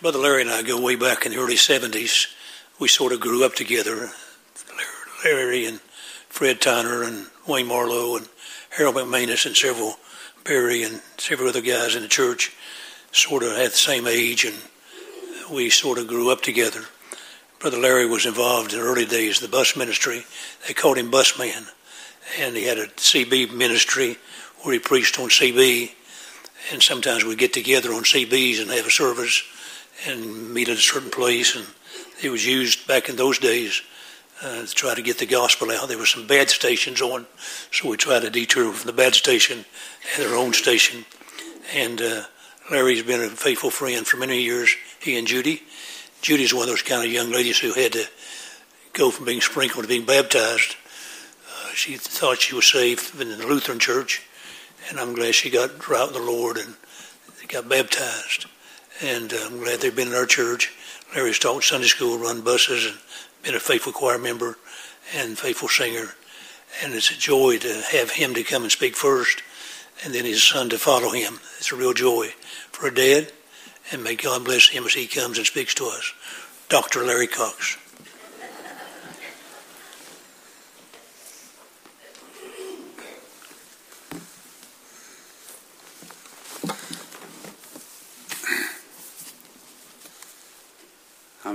Brother Larry and I go way back in the early 70s. We sort of grew up together. Larry and Fred Tyner and Wayne Marlowe and Harold McManus and several, Barry and several other guys in the church sort of had the same age and we sort of grew up together. Brother Larry was involved in the early days of the bus ministry. They called him Busman. And he had a CB ministry where he preached on CB. And sometimes we'd get together on CBs and have a service and meet at a certain place. And it was used back in those days uh, to try to get the gospel out. There were some bad stations on, so we tried to detour from the bad station and our own station. And uh, Larry's been a faithful friend for many years, he and Judy. Judy's one of those kind of young ladies who had to go from being sprinkled to being baptized. Uh, she thought she was saved in the Lutheran church, and I'm glad she got right with the Lord and got baptized. And uh, I'm glad they've been in our church. Larry's taught Sunday school, run buses, and been a faithful choir member and faithful singer. And it's a joy to have him to come and speak first, and then his son to follow him. It's a real joy for a dad and may God bless him as he comes and speaks to us. Dr. Larry Cox.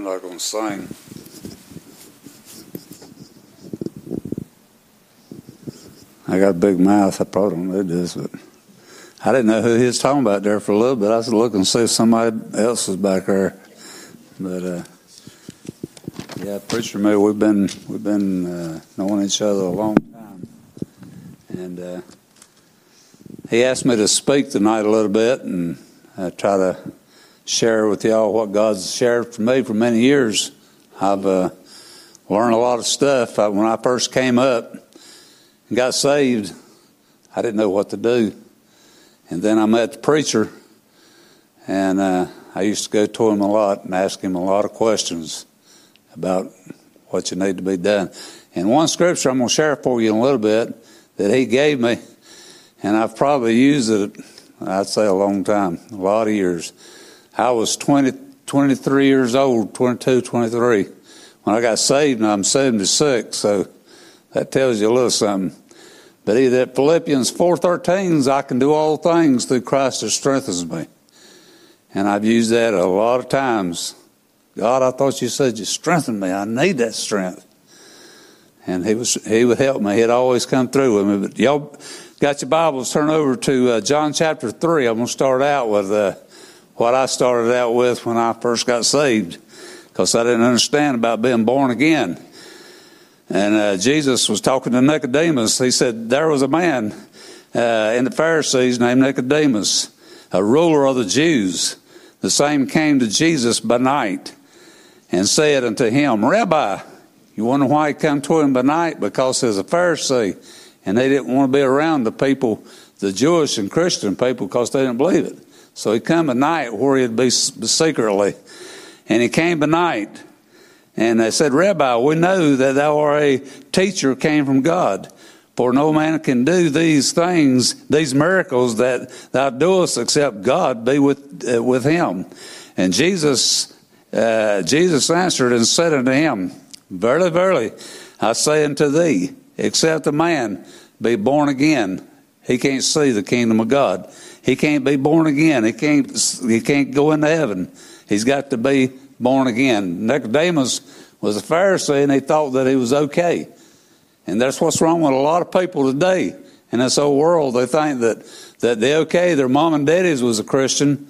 I'm not going to sing. I got a big mouth. I probably don't know this, but. I didn't know who he was talking about there for a little bit. I was looking to see if somebody else was back there. But uh, yeah, preacher me, we've been we've been uh, knowing each other a long time, and uh, he asked me to speak tonight a little bit and try to share with y'all what God's shared for me for many years. I've uh, learned a lot of stuff. I, when I first came up and got saved, I didn't know what to do. And then I met the preacher, and uh, I used to go to him a lot and ask him a lot of questions about what you need to be done. And one scripture I'm going to share for you in a little bit that he gave me, and I've probably used it, I'd say a long time, a lot of years. I was 20, 23 years old, 22, 23, when I got saved, and I'm 76, so that tells you a little something. But he that Philippians 4.13 I can do all things through Christ that strengthens me. And I've used that a lot of times. God, I thought you said you strengthened me. I need that strength. And he was he would help me. He'd always come through with me. But y'all got your Bibles, turn over to uh, John chapter 3. I'm going to start out with uh, what I started out with when I first got saved because I didn't understand about being born again. And uh, Jesus was talking to Nicodemus. He said, There was a man uh, in the Pharisees named Nicodemus, a ruler of the Jews. The same came to Jesus by night and said unto him, Rabbi, you wonder why he come to him by night? Because he's a Pharisee, and they didn't want to be around the people, the Jewish and Christian people, because they didn't believe it. So he come at night where he'd be secretly. And he came by night and they said, Rabbi, we know that thou art a teacher came from God. For no man can do these things, these miracles that thou doest, except God be with uh, with him. And Jesus, uh, Jesus answered and said unto him, Verily, verily, I say unto thee, except a man be born again, he can't see the kingdom of God. He can't be born again. He can't. He can't go into heaven. He's got to be born again. Nicodemus was a Pharisee and he thought that he was okay. And that's what's wrong with a lot of people today in this old world. They think that, that they're okay. Their mom and daddies was a Christian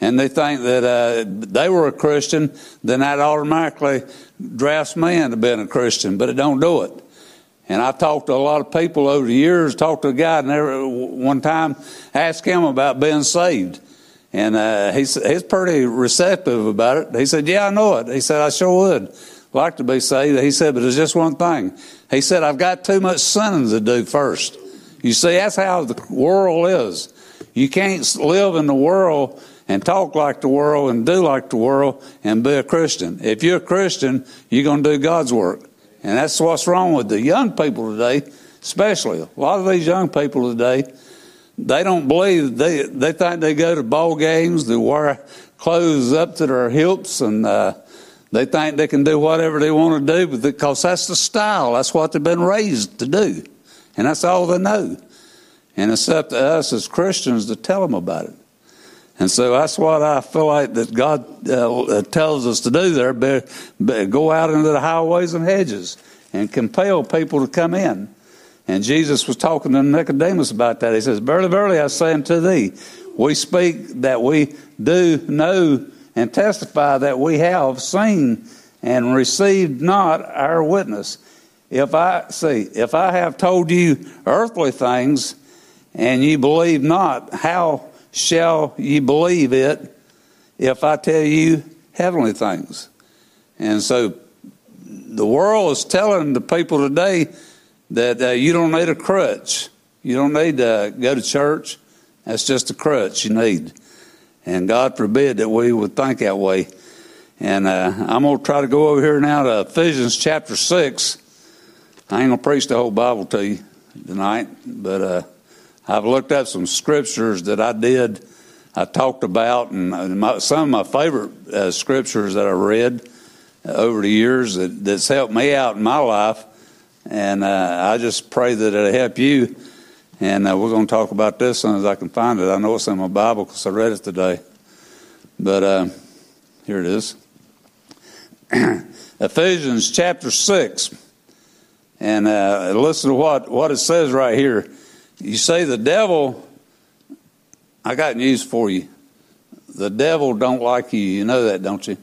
and they think that uh, they were a Christian, then that automatically drafts me into being a Christian, but it don't do it. And I talked to a lot of people over the years, talked to a guy and one time asked him about being saved. And uh, he's, he's pretty receptive about it. He said, Yeah, I know it. He said, I sure would like to be saved. He said, But there's just one thing. He said, I've got too much sinning to do first. You see, that's how the world is. You can't live in the world and talk like the world and do like the world and be a Christian. If you're a Christian, you're going to do God's work. And that's what's wrong with the young people today, especially. A lot of these young people today, they don't believe they they think they go to ball games, they wear clothes up to their hips and uh, they think they can do whatever they want to do because that's the style. That's what they've been raised to do. And that's all they know. And it's up to us as Christians to tell them about it. And so that's what I feel like that God uh, tells us to do there. Be, be, go out into the highways and hedges and compel people to come in. And Jesus was talking to Nicodemus about that. He says, Verily, verily, I say unto thee, we speak that we do know and testify that we have seen and received not our witness. If I see, if I have told you earthly things and ye believe not, how shall ye believe it if I tell you heavenly things? And so the world is telling the people today that uh, you don't need a crutch. You don't need to go to church. That's just a crutch you need. And God forbid that we would think that way. And uh, I'm going to try to go over here now to Ephesians chapter 6. I ain't going to preach the whole Bible to you tonight, but uh, I've looked up some scriptures that I did, I talked about, and my, some of my favorite uh, scriptures that I read over the years that, that's helped me out in my life. And uh, I just pray that it'll help you and uh, we're going to talk about this as soon as I can find it. I know it's in my Bible because I read it today. But uh, here it is Ephesians chapter 6. And uh, listen to what, what it says right here. You say the devil, I got news for you. The devil don't like you. You know that, don't you?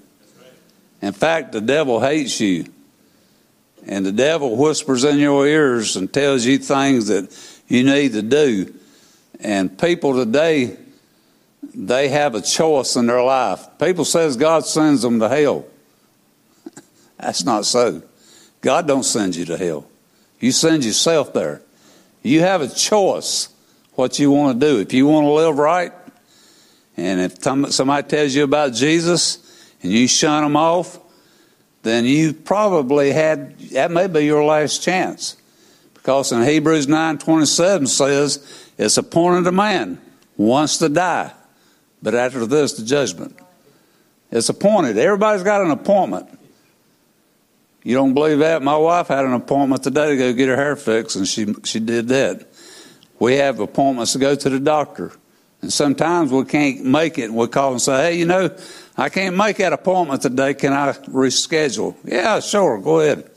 In fact, the devil hates you. And the devil whispers in your ears and tells you things that you need to do. And people today, they have a choice in their life. People says God sends them to hell. That's not so. God don't send you to hell. You send yourself there. You have a choice what you want to do. If you want to live right, and if somebody tells you about Jesus and you shun them off, then you probably had that may be your last chance. Because in Hebrews 9:27 says, it's appointed a man once to die, but after this the judgment. It's appointed. Everybody's got an appointment. You don't believe that? My wife had an appointment today to go get her hair fixed, and she she did that. We have appointments to go to the doctor, and sometimes we can't make it. And we call and say, "Hey, you know, I can't make that appointment today. Can I reschedule?" Yeah, sure. Go ahead.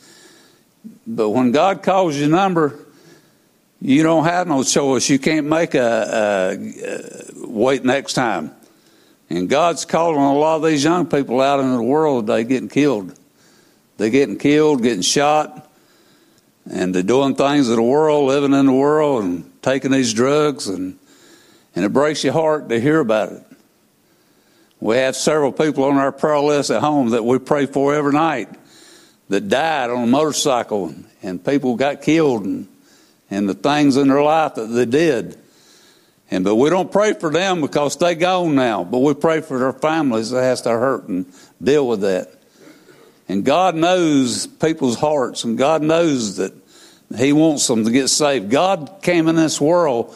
But when God calls your number, you don't have no choice. You can't make a, a, a, wait next time. And God's calling a lot of these young people out in the world today getting killed. They're getting killed, getting shot, and they're doing things of the world, living in the world, and taking these drugs, and and it breaks your heart to hear about it. We have several people on our prayer list at home that we pray for every night that died on a motorcycle and, and people got killed and, and the things in their life that they did. And but we don't pray for them because they gone now, but we pray for their families that has to hurt and deal with that. And God knows people's hearts, and God knows that He wants them to get saved. God came in this world.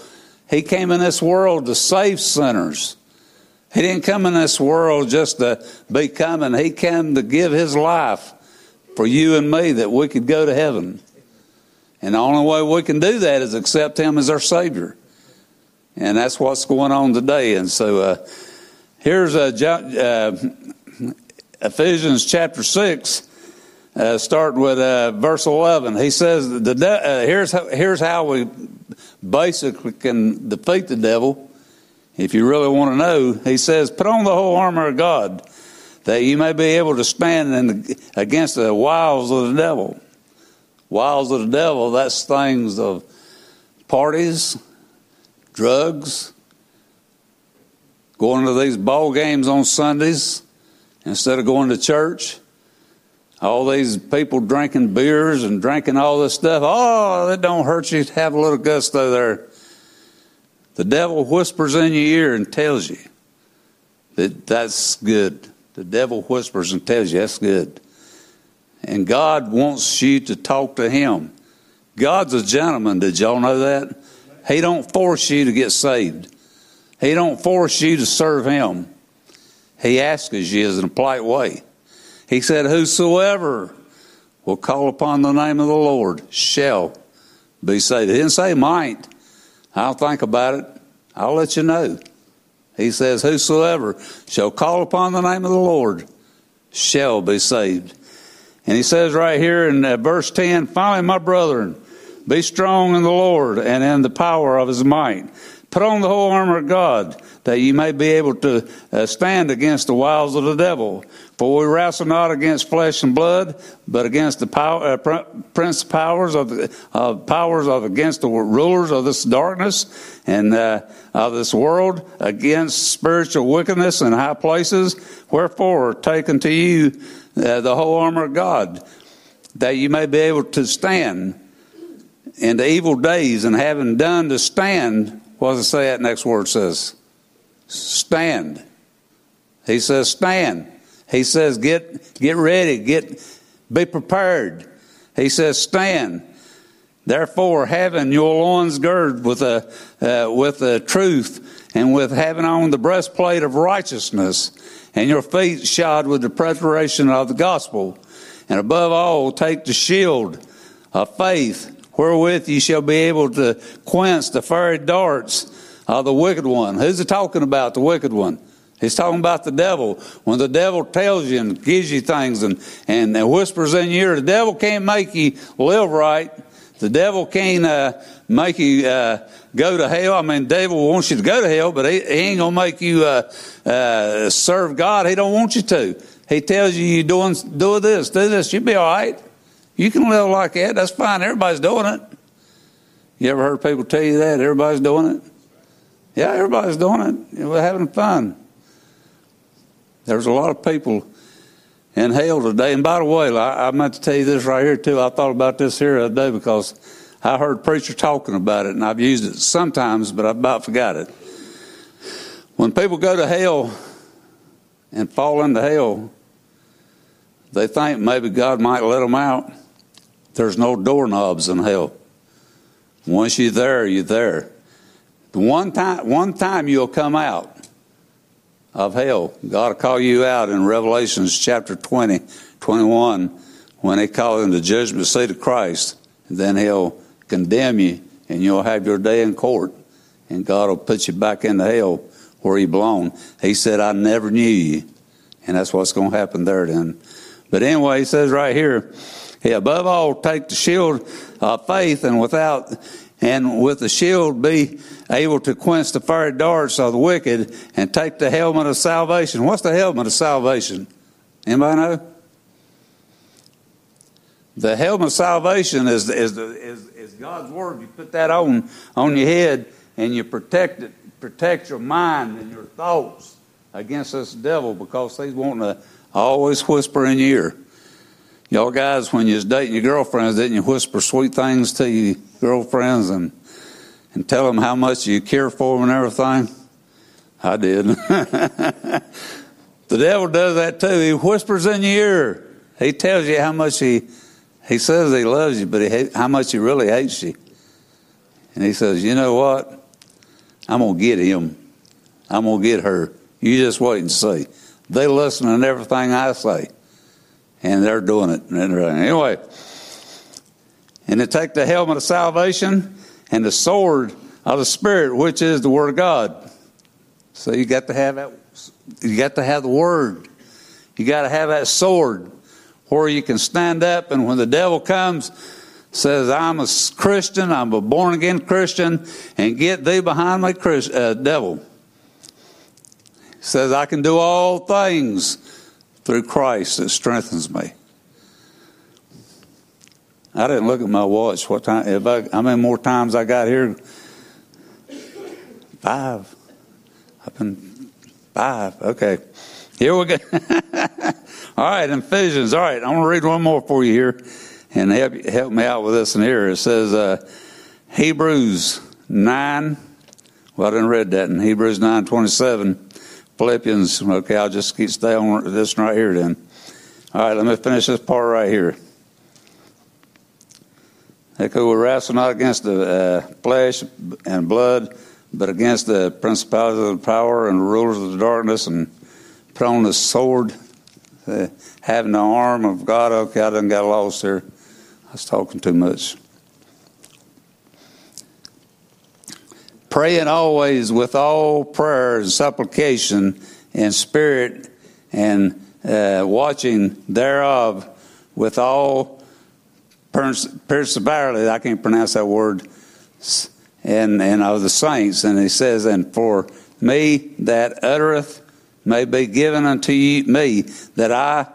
He came in this world to save sinners. He didn't come in this world just to be coming. He came to give His life for you and me that we could go to heaven. And the only way we can do that is accept Him as our Savior. And that's what's going on today. And so uh, here's a, uh, Ephesians chapter 6, uh, starting with uh, verse 11. He says, the de- uh, here's, how, here's how we basically can defeat the devil. If you really want to know, he says, put on the whole armor of God that you may be able to stand the, against the wiles of the devil. Wiles of the devil, that's things of parties, drugs, going to these ball games on Sundays instead of going to church. All these people drinking beers and drinking all this stuff. Oh, that don't hurt you. To have a little gusto there. The devil whispers in your ear and tells you that that's good. The devil whispers and tells you that's good. And God wants you to talk to him. God's a gentleman. Did y'all know that? He don't force you to get saved. He don't force you to serve him. He asks you in a polite way. He said, Whosoever will call upon the name of the Lord shall be saved. He didn't say might. I'll think about it. I'll let you know. He says, Whosoever shall call upon the name of the Lord shall be saved. And he says right here in uh, verse 10 finally, my brethren, be strong in the Lord and in the power of his might. Put on the whole armor of God that you may be able to uh, stand against the wiles of the devil. For we wrestle not against flesh and blood, but against the power, uh, prince powers of the uh, powers of against the rulers of this darkness and uh, of this world, against spiritual wickedness in high places. Wherefore, take unto you uh, the whole armor of God, that you may be able to stand in the evil days, and having done to stand. What does it say? That next word says, stand. He says, stand. He says, get, get ready, get, be prepared. He says, stand. Therefore, having your loins girded with a, uh, with the truth and with having on the breastplate of righteousness and your feet shod with the preparation of the gospel. And above all, take the shield of faith wherewith ye shall be able to quench the fiery darts of the wicked one. Who's he talking about, the wicked one? He's talking about the devil. When the devil tells you and gives you things and, and, whispers in your ear, the devil can't make you live right. The devil can't uh, make you uh, go to hell. I mean, devil wants you to go to hell, but he, he ain't gonna make you uh, uh serve God. He don't want you to. He tells you you doing do this, do this, you'll be all right. You can live like that. That's fine. Everybody's doing it. You ever heard people tell you that? Everybody's doing it? Yeah, everybody's doing it. We're having fun. There's a lot of people in hell today. And by the way, I, I meant to tell you this right here, too. I thought about this here the other day because I heard a preacher talking about it, and I've used it sometimes, but I about forgot it. When people go to hell and fall into hell, they think maybe God might let them out. There's no doorknobs in hell. Once you're there, you're there. The one time, one time you'll come out of hell. God will call you out in Revelations chapter 20, 21, when He calls in the judgment seat of Christ. Then He'll condemn you, and you'll have your day in court. And God will put you back into hell where you belong. He said, I never knew you. And that's what's going to happen there then. But anyway, He says right here, he, above all, take the shield of faith, and without and with the shield be able to quench the fiery darts of the wicked, and take the helmet of salvation. What's the helmet of salvation? Anybody know? The helmet of salvation is, is, is, is God's word. You put that on on your head, and you protect it, protect your mind and your thoughts against this devil because he's wanting to always whisper in your ear. Y'all guys, when you was dating your girlfriends, didn't you whisper sweet things to your girlfriends and and tell them how much you care for them and everything? I did. the devil does that too. He whispers in your ear. He tells you how much he he says he loves you, but he, how much he really hates you. And he says, "You know what? I'm gonna get him. I'm gonna get her. You just wait and see." They listen to everything I say and they're doing it. Anyway, and to take the helmet of salvation and the sword of the Spirit, which is the Word of God. So you got to have that. You got to have the Word. You got to have that sword where you can stand up, and when the devil comes, says, "I'm a Christian. I'm a born again Christian," and get thee behind me, uh, devil. Says, "I can do all things." through Christ that strengthens me. I didn't look at my watch. What time? If I, how many more times I got here? Five. I've been five. Okay. Here we go. all right, Ephesians. All right, I'm going to read one more for you here and help, help me out with this in here. It says uh, Hebrews 9. Well, I didn't read that in Hebrews 9 27. Philippians, okay, I'll just keep stay on this right here then. All right, let me finish this part right here. Okay, we wrestle not against the uh, flesh and blood, but against the principalities of the power and rulers of the darkness and put on the sword, uh, having the arm of God. Okay, I done got lost there. I was talking too much. Praying always with all prayer and supplication and spirit and uh, watching thereof with all perseverance. I can't pronounce that word. And, and of the saints. And he says, And for me that uttereth may be given unto you, me, that I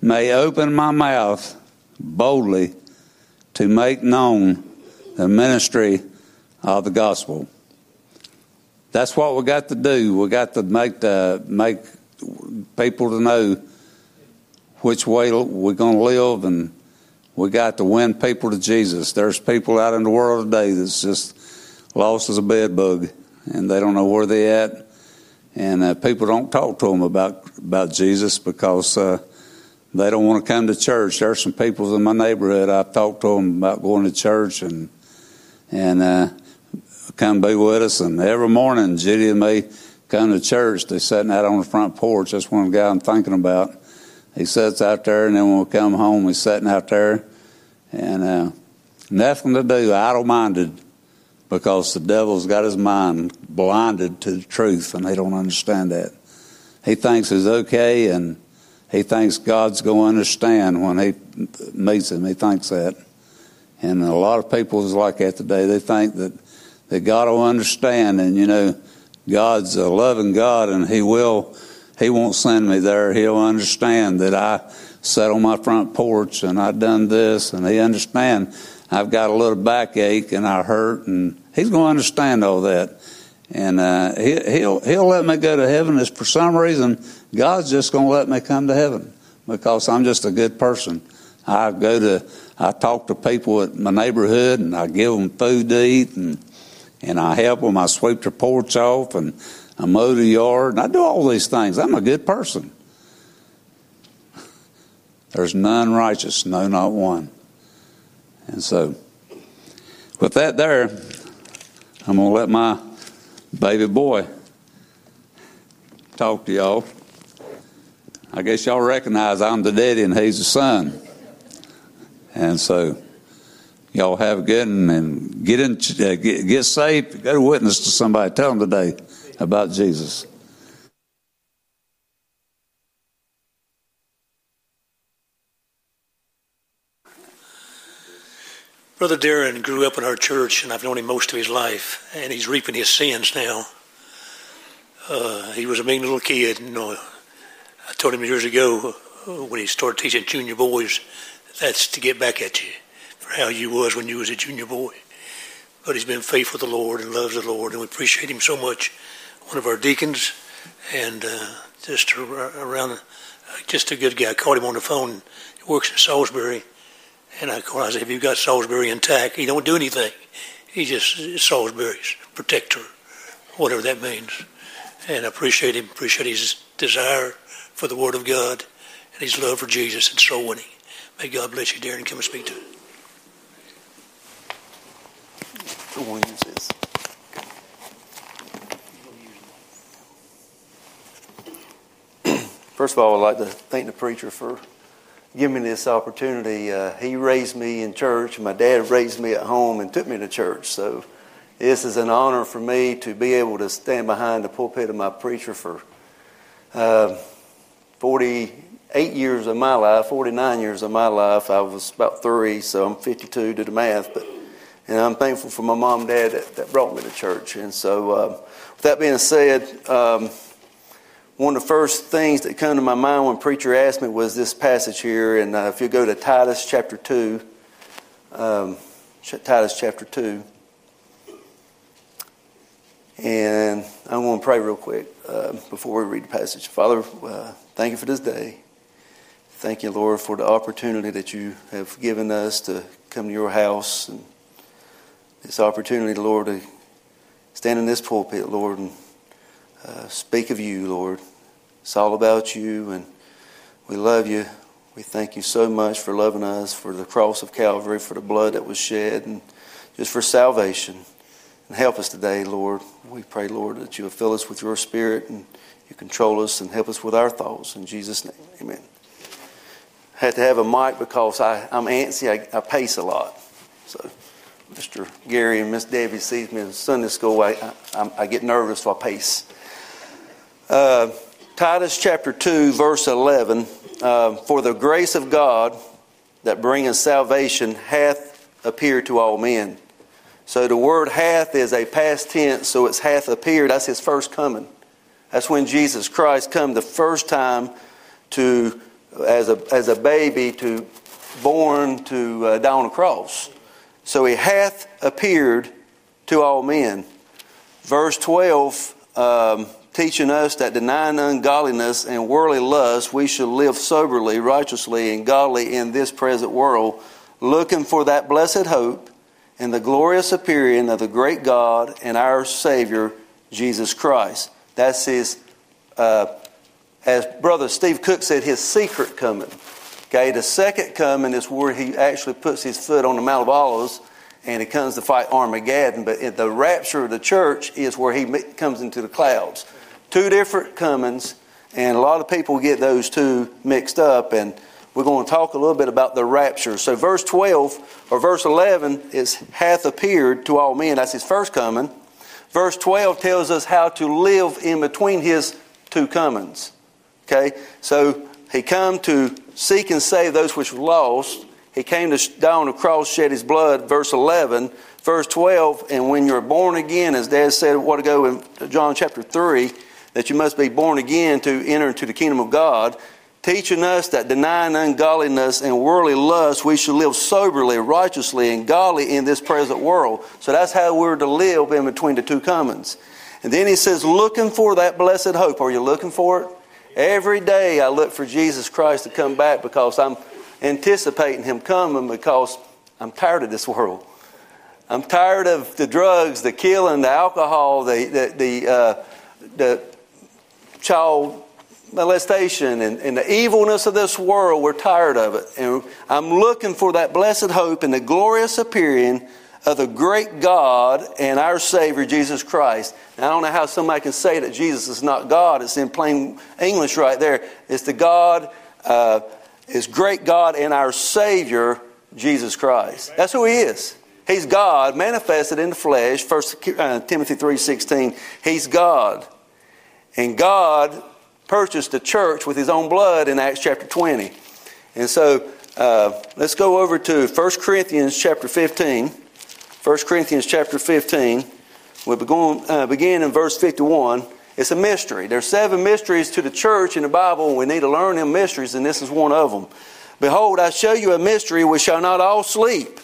may open my mouth boldly to make known the ministry of the gospel. That's what we got to do. We got to make the make people to know which way we're going to live, and we got to win people to Jesus. There's people out in the world today that's just lost as a bed bug, and they don't know where they're at, and uh, people don't talk to them about about Jesus because. Uh, they don't want to come to church. There's some people in my neighborhood. I've talked to them about going to church and and uh, come be with us. And every morning, Judy and me come to church. They're sitting out on the front porch. That's one guy I'm thinking about. He sits out there, and then when we come home, he's sitting out there, and uh, nothing to do, idle-minded, because the devil's got his mind blinded to the truth, and they don't understand that. He thinks it's okay, and he thinks God's going to understand when he meets him. He thinks that. And a lot of people is like that today. They think that that God will understand. And, you know, God's a loving God and He will, He won't send me there. He'll understand that I sat on my front porch and I done this and He understand I've got a little backache and I hurt and He's going to understand all that. And uh, he, he'll he'll let me go to heaven. Is for some reason God's just going to let me come to heaven because I'm just a good person. I go to I talk to people at my neighborhood and I give them food to eat and and I help them. I sweep their porch off and I mow the yard. And I do all these things. I'm a good person. There's none righteous, no, not one. And so, with that there, I'm going to let my baby boy talk to y'all. I guess y'all recognize I'm the daddy and he's the son. And so, Y'all have a good and get in, uh, get, get saved. Go witness to somebody. Tell them today about Jesus. Brother Darren grew up in our church, and I've known him most of his life, and he's reaping his sins now. Uh, he was a mean little kid. You know, I told him years ago uh, when he started teaching junior boys, that's to get back at you for how you was when you was a junior boy. But he's been faithful to the Lord and loves the Lord, and we appreciate him so much. One of our deacons, and uh, just around, uh, just a good guy. I called him on the phone. He works in Salisbury, and I called. I said, "Have you got Salisbury intact?" He don't do anything. He just Salisbury's protector, whatever that means. And I appreciate him. Appreciate his desire for the Word of God and his love for Jesus and soul winning. May God bless you, Darren. Come and speak to it. The Williams is. First of all, I'd like to thank the preacher for giving me this opportunity. Uh, he raised me in church, my dad raised me at home and took me to church. So this is an honor for me to be able to stand behind the pulpit of my preacher for uh, 48 years of my life, 49 years of my life. I was about three, so I'm 52 to the math, but and I'm thankful for my mom and dad that, that brought me to church. And so, uh, with that being said, um, one of the first things that come to my mind when preacher asked me was this passage here. And uh, if you go to Titus chapter 2, um, Titus chapter 2, and I'm going to pray real quick uh, before we read the passage. Father, uh, thank you for this day. Thank you, Lord, for the opportunity that you have given us to come to your house and this opportunity, Lord, to stand in this pulpit, Lord, and uh, speak of you, Lord. It's all about you, and we love you. We thank you so much for loving us, for the cross of Calvary, for the blood that was shed, and just for salvation. And help us today, Lord. We pray, Lord, that you will fill us with your spirit and you control us and help us with our thoughts. In Jesus' name, amen. I had to have a mic because I, I'm antsy. I, I pace a lot. So Mr. Gary and Miss Debbie sees me in Sunday school. I, I, I get nervous if I pace. Uh, Titus chapter 2, verse 11. Uh, For the grace of God that bringeth salvation hath appeared to all men. So the word hath is a past tense, so it's hath appeared. That's his first coming. That's when Jesus Christ come the first time to, as a, as a baby, to born to uh, die on a cross. So he hath appeared to all men. Verse 12, um, teaching us that denying ungodliness and worldly lust, we should live soberly, righteously, and godly in this present world, looking for that blessed hope and the glorious appearing of the great God and our Savior, Jesus Christ. That's his, uh, as Brother Steve Cook said, his secret coming. Okay, the second coming is where he actually puts his foot on the Mount of Olives and he comes to fight Armageddon. But the rapture of the church is where he comes into the clouds. Two different comings, and a lot of people get those two mixed up. And we're going to talk a little bit about the rapture. So, verse 12 or verse 11 is hath appeared to all men. That's his first coming. Verse 12 tells us how to live in between his two comings. Okay? So he come to seek and save those which were lost. He came to die on the cross, shed his blood, verse 11. Verse 12, and when you're born again, as Dad said a while ago in John chapter 3, that you must be born again to enter into the kingdom of God, teaching us that denying ungodliness and worldly lust, we should live soberly, righteously, and godly in this present world. So that's how we're to live in between the two comings. And then he says, looking for that blessed hope. Are you looking for it? Every day I look for Jesus Christ to come back because I'm anticipating him coming because I'm tired of this world. I'm tired of the drugs, the killing, the alcohol, the, the, the, uh, the child molestation and, and, the evilness of this world. We're tired of it. And I'm looking for that blessed hope and the glorious appearing of the great God and our Savior, Jesus Christ. Now, I don't know how somebody can say that Jesus is not God. It's in plain English right there. It's the God, uh, is great God and our Savior, Jesus Christ. That's who He is. He's God manifested in the flesh. 1 uh, Timothy 3.16. He's God. And God purchased the church with his own blood in Acts chapter 20. And so uh, let's go over to 1 Corinthians chapter 15. 1 Corinthians chapter 15. We'll begin, uh, begin in verse 51. It's a mystery. There's seven mysteries to the church in the Bible, and we need to learn them mysteries, and this is one of them. Behold, I show you a mystery. We shall not all sleep.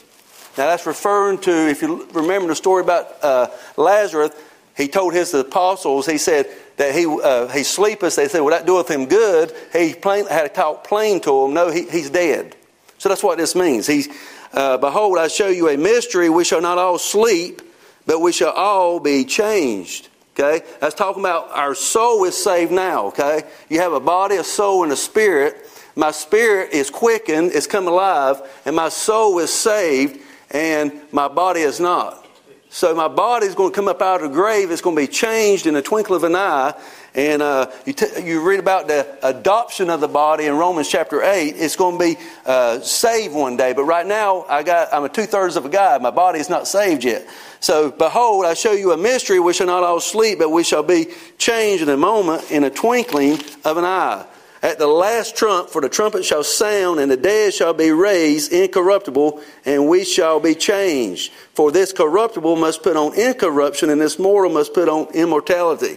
Now, that's referring to, if you remember the story about uh, Lazarus, he told his apostles, he said, that he, uh, he sleepeth. They said, well, that doeth him good. He plain, had to talk plain to him. No, he, he's dead. So that's what this means. He's, uh, Behold, I show you a mystery. We shall not all sleep, but we shall all be changed. Okay? That's talking about our soul is saved now. Okay? You have a body, a soul, and a spirit. My spirit is quickened, it's come alive, and my soul is saved, and my body is not. So my body is going to come up out of the grave. It's going to be changed in a twinkle of an eye. And uh, you, t- you, read about the adoption of the body in Romans chapter 8. It's going to be uh, saved one day. But right now, I got, I'm a two thirds of a guy. My body is not saved yet. So, behold, I show you a mystery. We shall not all sleep, but we shall be changed in a moment, in a twinkling of an eye. At the last trump, for the trumpet shall sound, and the dead shall be raised incorruptible, and we shall be changed. For this corruptible must put on incorruption, and this mortal must put on immortality.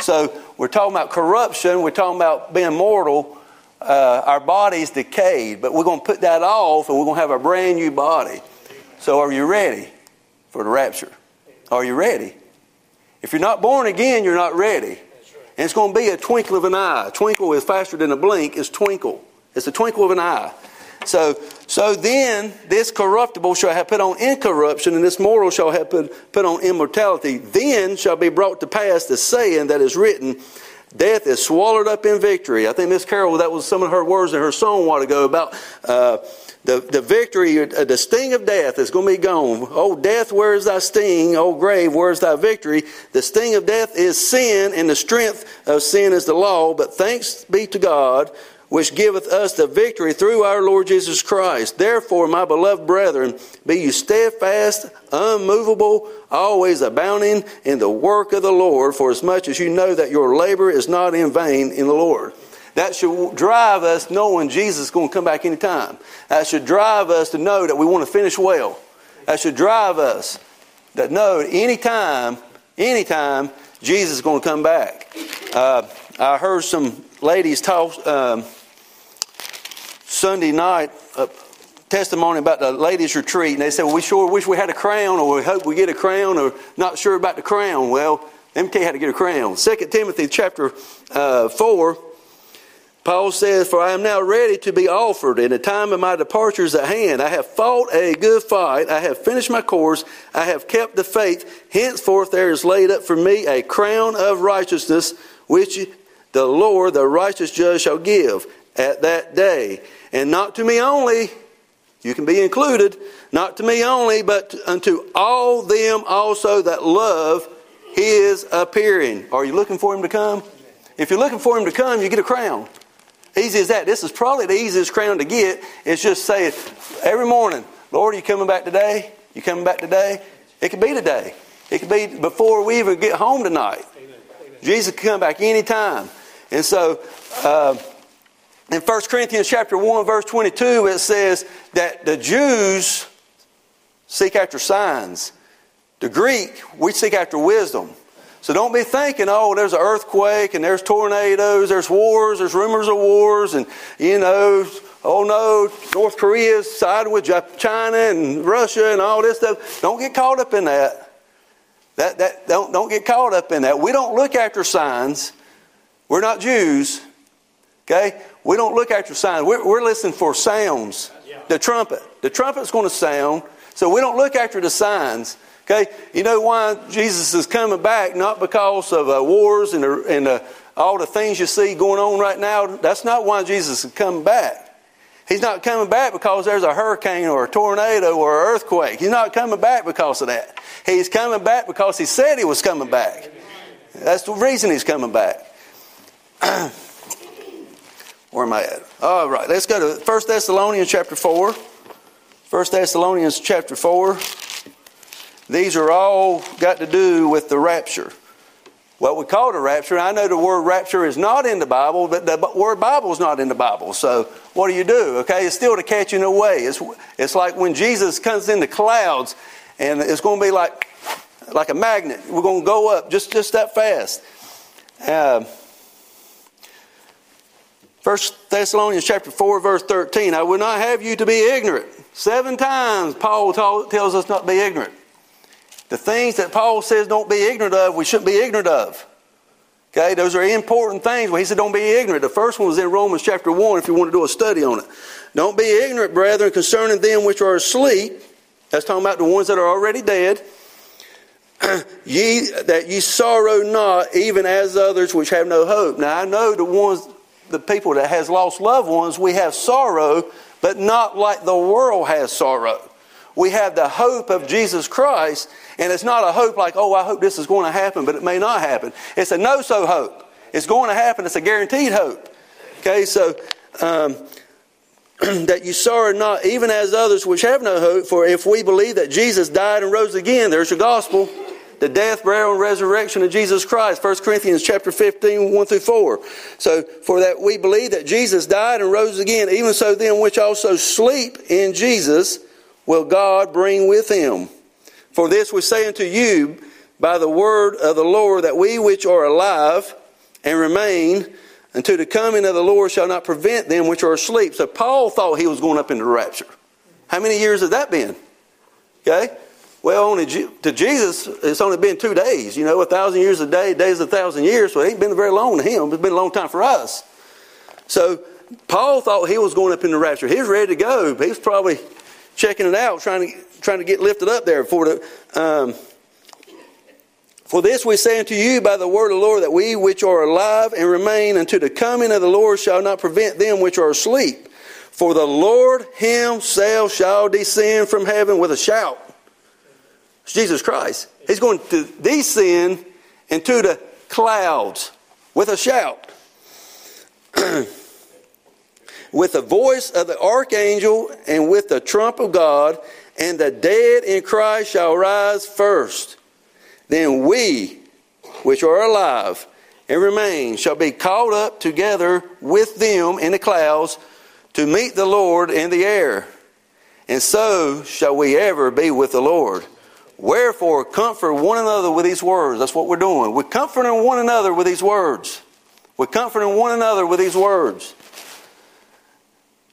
So we're talking about corruption, we're talking about being mortal. Uh, our body's decayed, but we're going to put that off, and we're going to have a brand new body. So are you ready for the rapture? Are you ready? If you're not born again, you're not ready. And it's going to be a twinkle of an eye. Twinkle is faster than a blink, it's twinkle. It's a twinkle of an eye. So, so then this corruptible shall have put on incorruption, and this mortal shall have put, put on immortality. Then shall be brought to pass the saying that is written, Death is swallowed up in victory. I think Miss Carol, that was some of her words in her song a while ago about uh, the, the victory, uh, the sting of death is going to be gone. Oh, death, where is thy sting? Oh, grave, where is thy victory? The sting of death is sin, and the strength of sin is the law. But thanks be to God which giveth us the victory through our Lord Jesus Christ. Therefore, my beloved brethren, be you steadfast, unmovable, always abounding in the work of the Lord, for as much as you know that your labor is not in vain in the Lord. That should drive us knowing Jesus is going to come back anytime. That should drive us to know that we want to finish well. That should drive us that know anytime, anytime, Jesus is going to come back. Uh, I heard some ladies talk. Um, Sunday night a testimony about the ladies' retreat, and they said, well, We sure wish we had a crown, or we hope we get a crown, or not sure about the crown. Well, let me tell you how to get a crown. 2 Timothy chapter uh, 4, Paul says, For I am now ready to be offered, and the time of my departure is at hand. I have fought a good fight, I have finished my course, I have kept the faith. Henceforth there is laid up for me a crown of righteousness, which the Lord, the righteous judge, shall give at that day and not to me only, you can be included, not to me only, but unto all them also that love his appearing. Are you looking for him to come? If you're looking for him to come, you get a crown. Easy as that. This is probably the easiest crown to get. It's just saying every morning, Lord, are you coming back today? You coming back today? It could be today. It could be before we even get home tonight. Jesus can come back anytime. And so, uh, in 1 Corinthians chapter 1 verse 22 it says that the Jews seek after signs. The Greek, we seek after wisdom. So don't be thinking, oh, there's an earthquake and there's tornadoes, there's wars, there's rumors of wars, and you know, oh no, North Korea's siding with China and Russia and all this stuff. Don't get caught up in that. That, that don't, don't get caught up in that. We don't look after signs. We're not Jews. Okay? We don't look after signs. We're, we're listening for sounds. The trumpet. The trumpet's going to sound. So we don't look after the signs. Okay? You know why Jesus is coming back? Not because of uh, wars and, uh, and uh, all the things you see going on right now. That's not why Jesus is coming back. He's not coming back because there's a hurricane or a tornado or an earthquake. He's not coming back because of that. He's coming back because he said he was coming back. That's the reason he's coming back. Where am I at? All right, let's go to 1 Thessalonians chapter 4. 1 Thessalonians chapter 4. These are all got to do with the rapture. What we call the rapture. I know the word rapture is not in the Bible, but the word Bible is not in the Bible. So what do you do? Okay, it's still to catch you in away. It's, it's like when Jesus comes in the clouds, and it's going to be like like a magnet. We're going to go up just just that fast. Uh, First Thessalonians chapter 4, verse 13. I would not have you to be ignorant. Seven times Paul tells us not to be ignorant. The things that Paul says don't be ignorant of, we shouldn't be ignorant of. Okay, those are important things. Well, he said don't be ignorant. The first one was in Romans chapter 1 if you want to do a study on it. Don't be ignorant, brethren, concerning them which are asleep. That's talking about the ones that are already dead. ye that ye sorrow not, even as others which have no hope. Now I know the ones the people that has lost loved ones, we have sorrow, but not like the world has sorrow. We have the hope of Jesus Christ, and it's not a hope like, oh, I hope this is going to happen, but it may not happen. It's a no so hope. It's going to happen, it's a guaranteed hope. Okay, so um, that you sorrow not, even as others which have no hope, for if we believe that Jesus died and rose again, there's your gospel the death, burial, and resurrection of Jesus Christ. 1 Corinthians chapter 15, 1 through 4. So, for that we believe that Jesus died and rose again, even so them which also sleep in Jesus will God bring with him. For this we say unto you by the word of the Lord, that we which are alive and remain until the coming of the Lord shall not prevent them which are asleep. So Paul thought he was going up into the rapture. How many years has that been? Okay? Well, only to Jesus, it's only been two days. You know, a thousand years a day, days a thousand years. So it ain't been very long to him. It's been a long time for us. So Paul thought he was going up in the rapture. He was ready to go. He was probably checking it out, trying to trying to get lifted up there for the. Um, For this we say unto you by the word of the Lord, that we which are alive and remain unto the coming of the Lord shall not prevent them which are asleep. For the Lord himself shall descend from heaven with a shout. It's Jesus Christ. He's going to descend into the clouds with a shout. with the voice of the archangel and with the trump of God, and the dead in Christ shall rise first. Then we, which are alive and remain, shall be caught up together with them in the clouds to meet the Lord in the air. And so shall we ever be with the Lord. Wherefore, comfort one another with these words. That's what we're doing. We're comforting one another with these words. We're comforting one another with these words.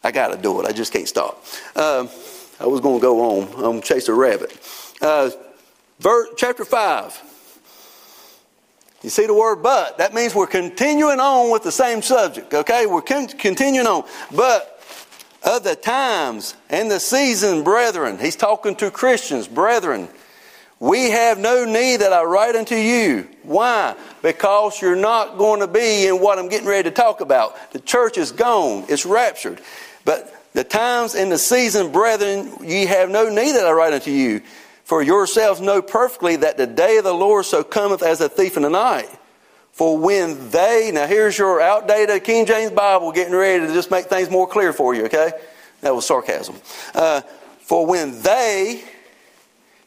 I got to do it. I just can't stop. Uh, I was going to go on. I'm going to chase a rabbit. Uh, verse, chapter 5. You see the word but. That means we're continuing on with the same subject, okay? We're con- continuing on. But of the times and the season, brethren, he's talking to Christians, brethren, we have no need that I write unto you. Why? Because you're not going to be in what I'm getting ready to talk about. The church is gone, it's raptured. But the times and the season, brethren, ye have no need that I write unto you. For yourselves know perfectly that the day of the Lord so cometh as a thief in the night. For when they, now here's your outdated King James Bible getting ready to just make things more clear for you, okay? That was sarcasm. Uh, for when they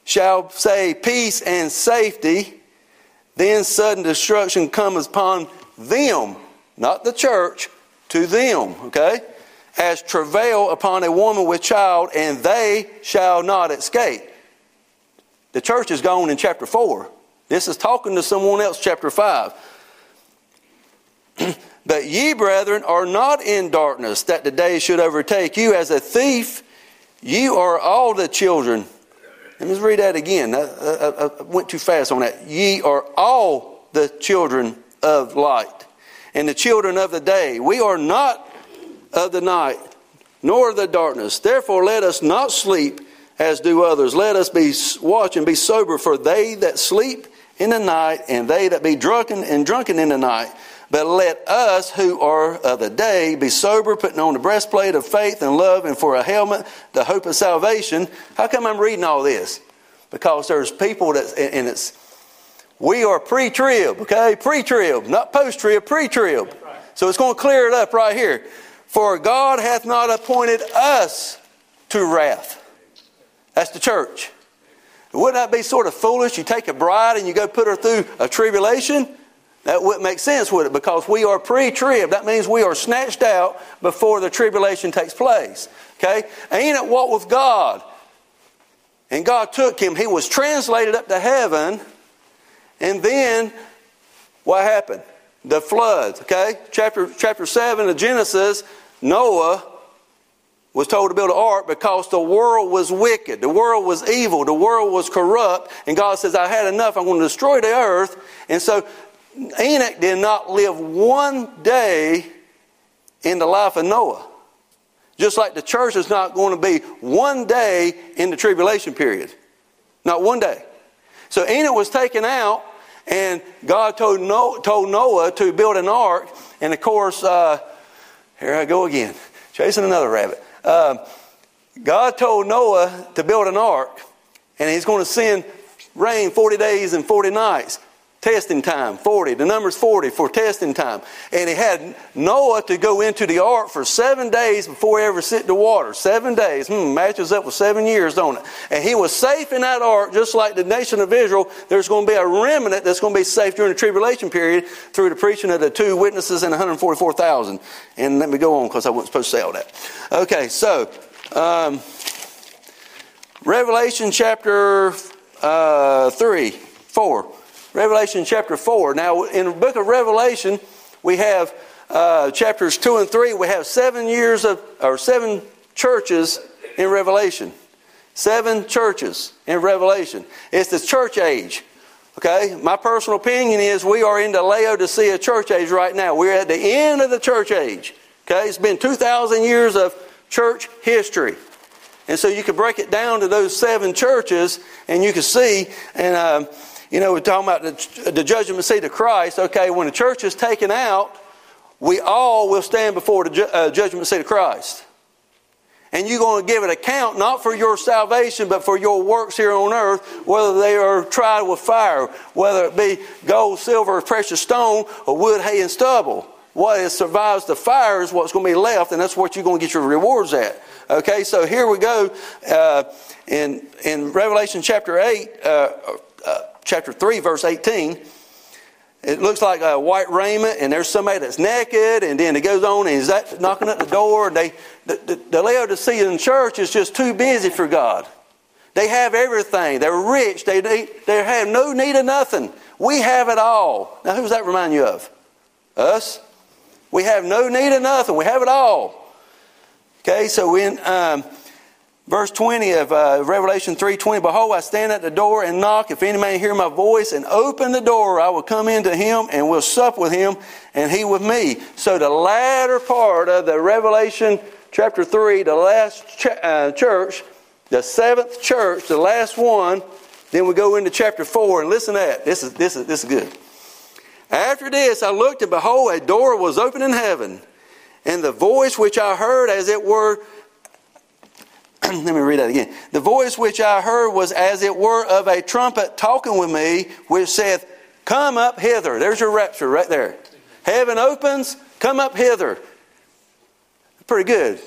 shall say peace and safety, then sudden destruction comes upon them, not the church, to them, okay? As travail upon a woman with child, and they shall not escape. The church is gone in chapter 4. This is talking to someone else, chapter 5. but ye, brethren, are not in darkness, that the day should overtake you as a thief. You are all the children. Let me read that again. I, I, I went too fast on that. Ye are all the children of light and the children of the day. We are not of the night, nor the darkness. Therefore, let us not sleep as do others. Let us be watch and be sober, for they that sleep in the night and they that be drunken and drunken in the night. But let us who are of the day be sober, putting on the breastplate of faith and love, and for a helmet, the hope of salvation. How come I'm reading all this? Because there's people that, and it's, we are pre trib, okay? Pre trib, not post trib, pre trib. So it's going to clear it up right here. For God hath not appointed us to wrath that's the church. Wouldn't that be sort of foolish? You take a bride and you go put her through a tribulation? That wouldn't make sense, would it? Because we are pre trib. That means we are snatched out before the tribulation takes place. Okay? Enoch walked with God. And God took him. He was translated up to heaven. And then what happened? The floods. Okay? Chapter, chapter 7 of Genesis, Noah was told to build an ark because the world was wicked. The world was evil. The world was corrupt. And God says, I had enough. I'm going to destroy the earth. And so Enoch did not live one day in the life of Noah. Just like the church is not going to be one day in the tribulation period. Not one day. So Enoch was taken out, and God told Noah, to build an ark. And of course, uh, here I go again, chasing another rabbit. Um, God told Noah to build an ark, and he's going to send rain 40 days and 40 nights. Testing time, 40. The number's 40 for testing time. And he had Noah to go into the ark for seven days before he ever in the water. Seven days. Hmm, matches up with seven years, don't it? And he was safe in that ark, just like the nation of Israel. There's going to be a remnant that's going to be safe during the tribulation period through the preaching of the two witnesses and 144,000. And let me go on because I wasn't supposed to say all that. Okay, so um, Revelation chapter uh, 3, 4. Revelation chapter 4. Now, in the book of Revelation, we have uh, chapters 2 and 3. We have seven years of, or seven churches in Revelation. Seven churches in Revelation. It's the church age. Okay? My personal opinion is we are in the Laodicea church age right now. We're at the end of the church age. Okay? It's been 2,000 years of church history. And so you could break it down to those seven churches and you can see, and. Uh, you know, we're talking about the, the judgment seat of Christ. Okay, when the church is taken out, we all will stand before the ju- uh, judgment seat of Christ. And you're going to give an account not for your salvation, but for your works here on earth, whether they are tried with fire, whether it be gold, silver, precious stone, or wood, hay, and stubble. What survives the fire is what's going to be left, and that's what you're going to get your rewards at. Okay, so here we go uh, in in Revelation chapter eight, uh, uh, chapter three, verse eighteen. It looks like a white raiment, and there's somebody that's naked, and then it goes on, and is that knocking at the door. And they, the, the, the Laodicean church is just too busy for God. They have everything. They're rich. They, they, they have no need of nothing. We have it all. Now, who does that remind you of? Us? We have no need of nothing. We have it all. Okay, so in um, Verse 20 of uh, Revelation 3:20, Behold, I stand at the door and knock. If any man hear my voice and open the door, I will come into him and will sup with him and he with me. So the latter part of the Revelation chapter 3, the last ch- uh, church, the seventh church, the last one, then we go into chapter 4 and listen to that. This is, this is, this is good. After this, I looked and behold, a door was open in heaven. And the voice which I heard, as it were, let me read that again. The voice which I heard was as it were of a trumpet talking with me, which saith, Come up hither. There's your rapture right there. Heaven opens, come up hither. Pretty good.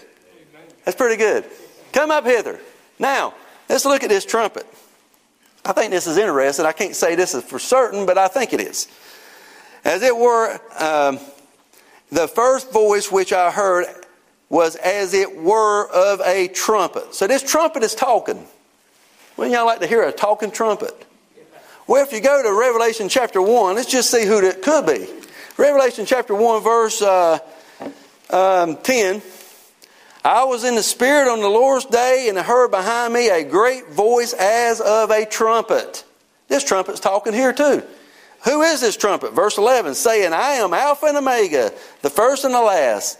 That's pretty good. Come up hither. Now, let's look at this trumpet. I think this is interesting. I can't say this is for certain, but I think it is. As it were, um, the first voice which I heard was as it were of a trumpet. So this trumpet is talking. Wouldn't y'all like to hear a talking trumpet? Well, if you go to Revelation chapter 1, let's just see who it could be. Revelation chapter 1, verse uh, um, 10. I was in the Spirit on the Lord's day, and I heard behind me a great voice as of a trumpet. This trumpet's talking here too. Who is this trumpet? Verse 11, saying, I am Alpha and Omega, the first and the last.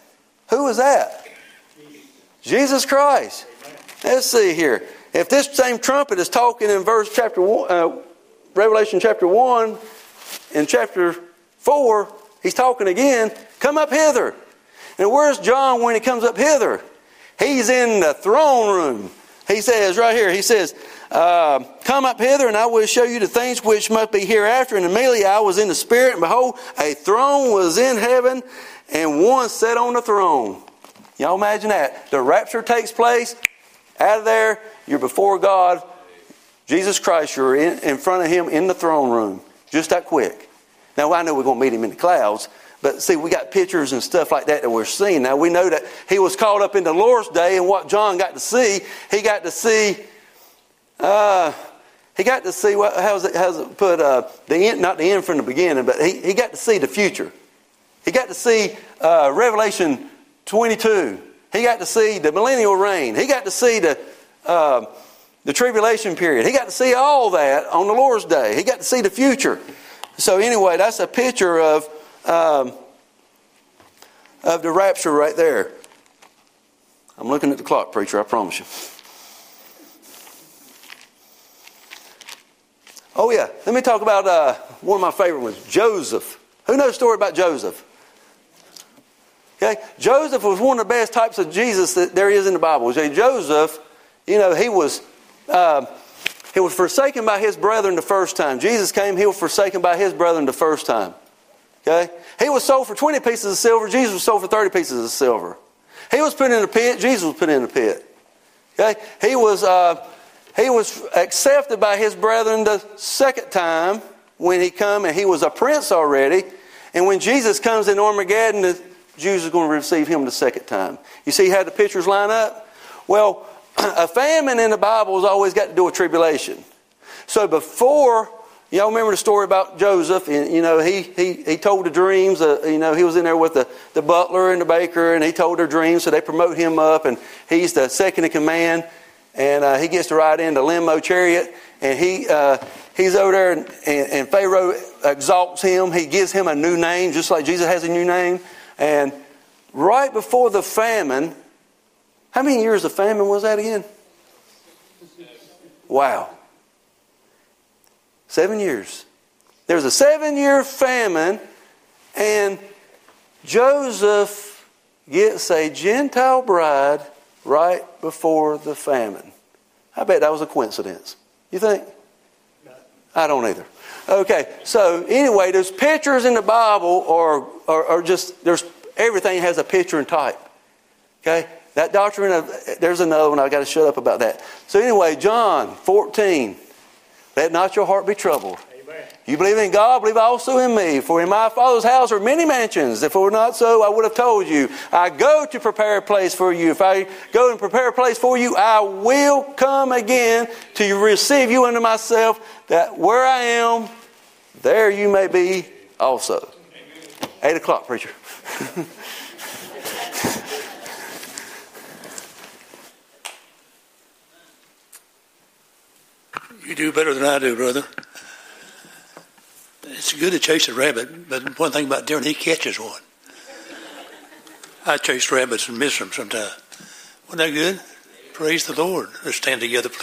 Who is that? Jesus Christ. Let's see here. If this same trumpet is talking in verse chapter one, uh, Revelation chapter 1 in chapter 4, he's talking again, come up hither. And where's John when he comes up hither? He's in the throne room. He says right here, he says, uh, Come up hither, and I will show you the things which must be hereafter. And immediately I was in the Spirit, and behold, a throne was in heaven, and one sat on the throne. Y'all imagine that. The rapture takes place, out of there, you're before God, Jesus Christ, you're in, in front of Him in the throne room. Just that quick. Now, I know we're going to meet Him in the clouds, but see, we got pictures and stuff like that that we're seeing. Now, we know that He was called up in the Lord's day, and what John got to see, he got to see. Uh, he got to see what how's it, how's it put uh, the end, not the end from the beginning, but he, he got to see the future. He got to see uh, Revelation 22. He got to see the millennial reign. He got to see the, uh, the tribulation period. He got to see all that on the Lord's day. He got to see the future. So, anyway, that's a picture of, um, of the rapture right there. I'm looking at the clock, preacher, I promise you. Oh, yeah. Let me talk about uh, one of my favorite ones Joseph. Who knows the story about Joseph? Okay? Joseph was one of the best types of Jesus that there is in the Bible. Okay? Joseph, you know, he was. Uh, he was forsaken by his brethren the first time. Jesus came, he was forsaken by his brethren the first time. Okay? He was sold for 20 pieces of silver. Jesus was sold for 30 pieces of silver. He was put in a pit. Jesus was put in a pit. Okay? He was, uh, he was accepted by his brethren the second time when he come and he was a prince already. And when Jesus comes in Armageddon, Jews are going to receive him the second time. You see how the pictures line up? Well, a famine in the Bible has always got to do with tribulation. So before, y'all remember the story about Joseph, and you know, he, he, he told the dreams, uh, you know, he was in there with the, the butler and the baker, and he told their dreams, so they promote him up, and he's the second in command, and uh, he gets to ride in the limo chariot, and he, uh, he's over there, and, and, and Pharaoh exalts him. He gives him a new name, just like Jesus has a new name. And right before the famine, how many years of famine was that again? Wow. Seven years. There was a seven year famine, and Joseph gets a Gentile bride right before the famine. I bet that was a coincidence. You think? I don't either. Okay, so anyway, there's pictures in the Bible, or, or, or just there's everything has a picture and type. Okay, that doctrine of there's another one. I got to shut up about that. So anyway, John 14. Let not your heart be troubled. Amen. You believe in God, believe also in me. For in my Father's house are many mansions. If it were not so, I would have told you. I go to prepare a place for you. If I go and prepare a place for you, I will come again to receive you unto myself, that where I am, there you may be also. Eight o'clock, preacher. You do better than I do, brother. It's good to chase a rabbit, but one thing about Darren, he catches one. I chase rabbits and miss them sometimes. Wasn't that good? Praise the Lord. Let's stand together.